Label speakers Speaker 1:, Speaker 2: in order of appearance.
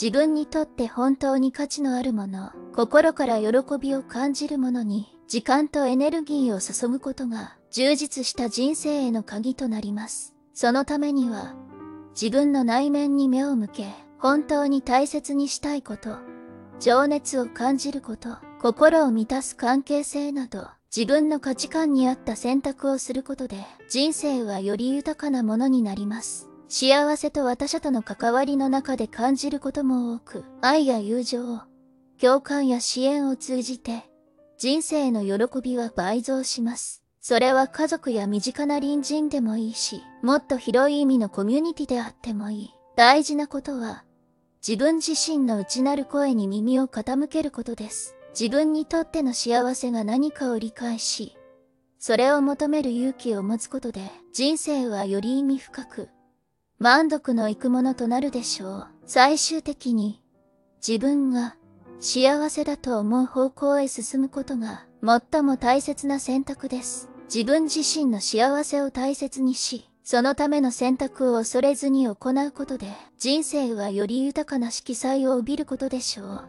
Speaker 1: 自分にとって本当に価値のあるもの、心から喜びを感じるものに、時間とエネルギーを注ぐことが、充実した人生への鍵となります。そのためには、自分の内面に目を向け、本当に大切にしたいこと、情熱を感じること、心を満たす関係性など、自分の価値観に合った選択をすることで、人生はより豊かなものになります。幸せと他者との関わりの中で感じることも多く、愛や友情、共感や支援を通じて、人生の喜びは倍増します。それは家族や身近な隣人でもいいし、もっと広い意味のコミュニティであってもいい。大事なことは、自分自身の内なる声に耳を傾けることです。自分にとっての幸せが何かを理解し、それを求める勇気を持つことで、人生はより意味深く、満足のいくものとなるでしょう。最終的に、自分が幸せだと思う方向へ進むことが最も大切な選択です。自分自身の幸せを大切にし、そのための選択を恐れずに行うことで、人生はより豊かな色彩を帯びることでしょう。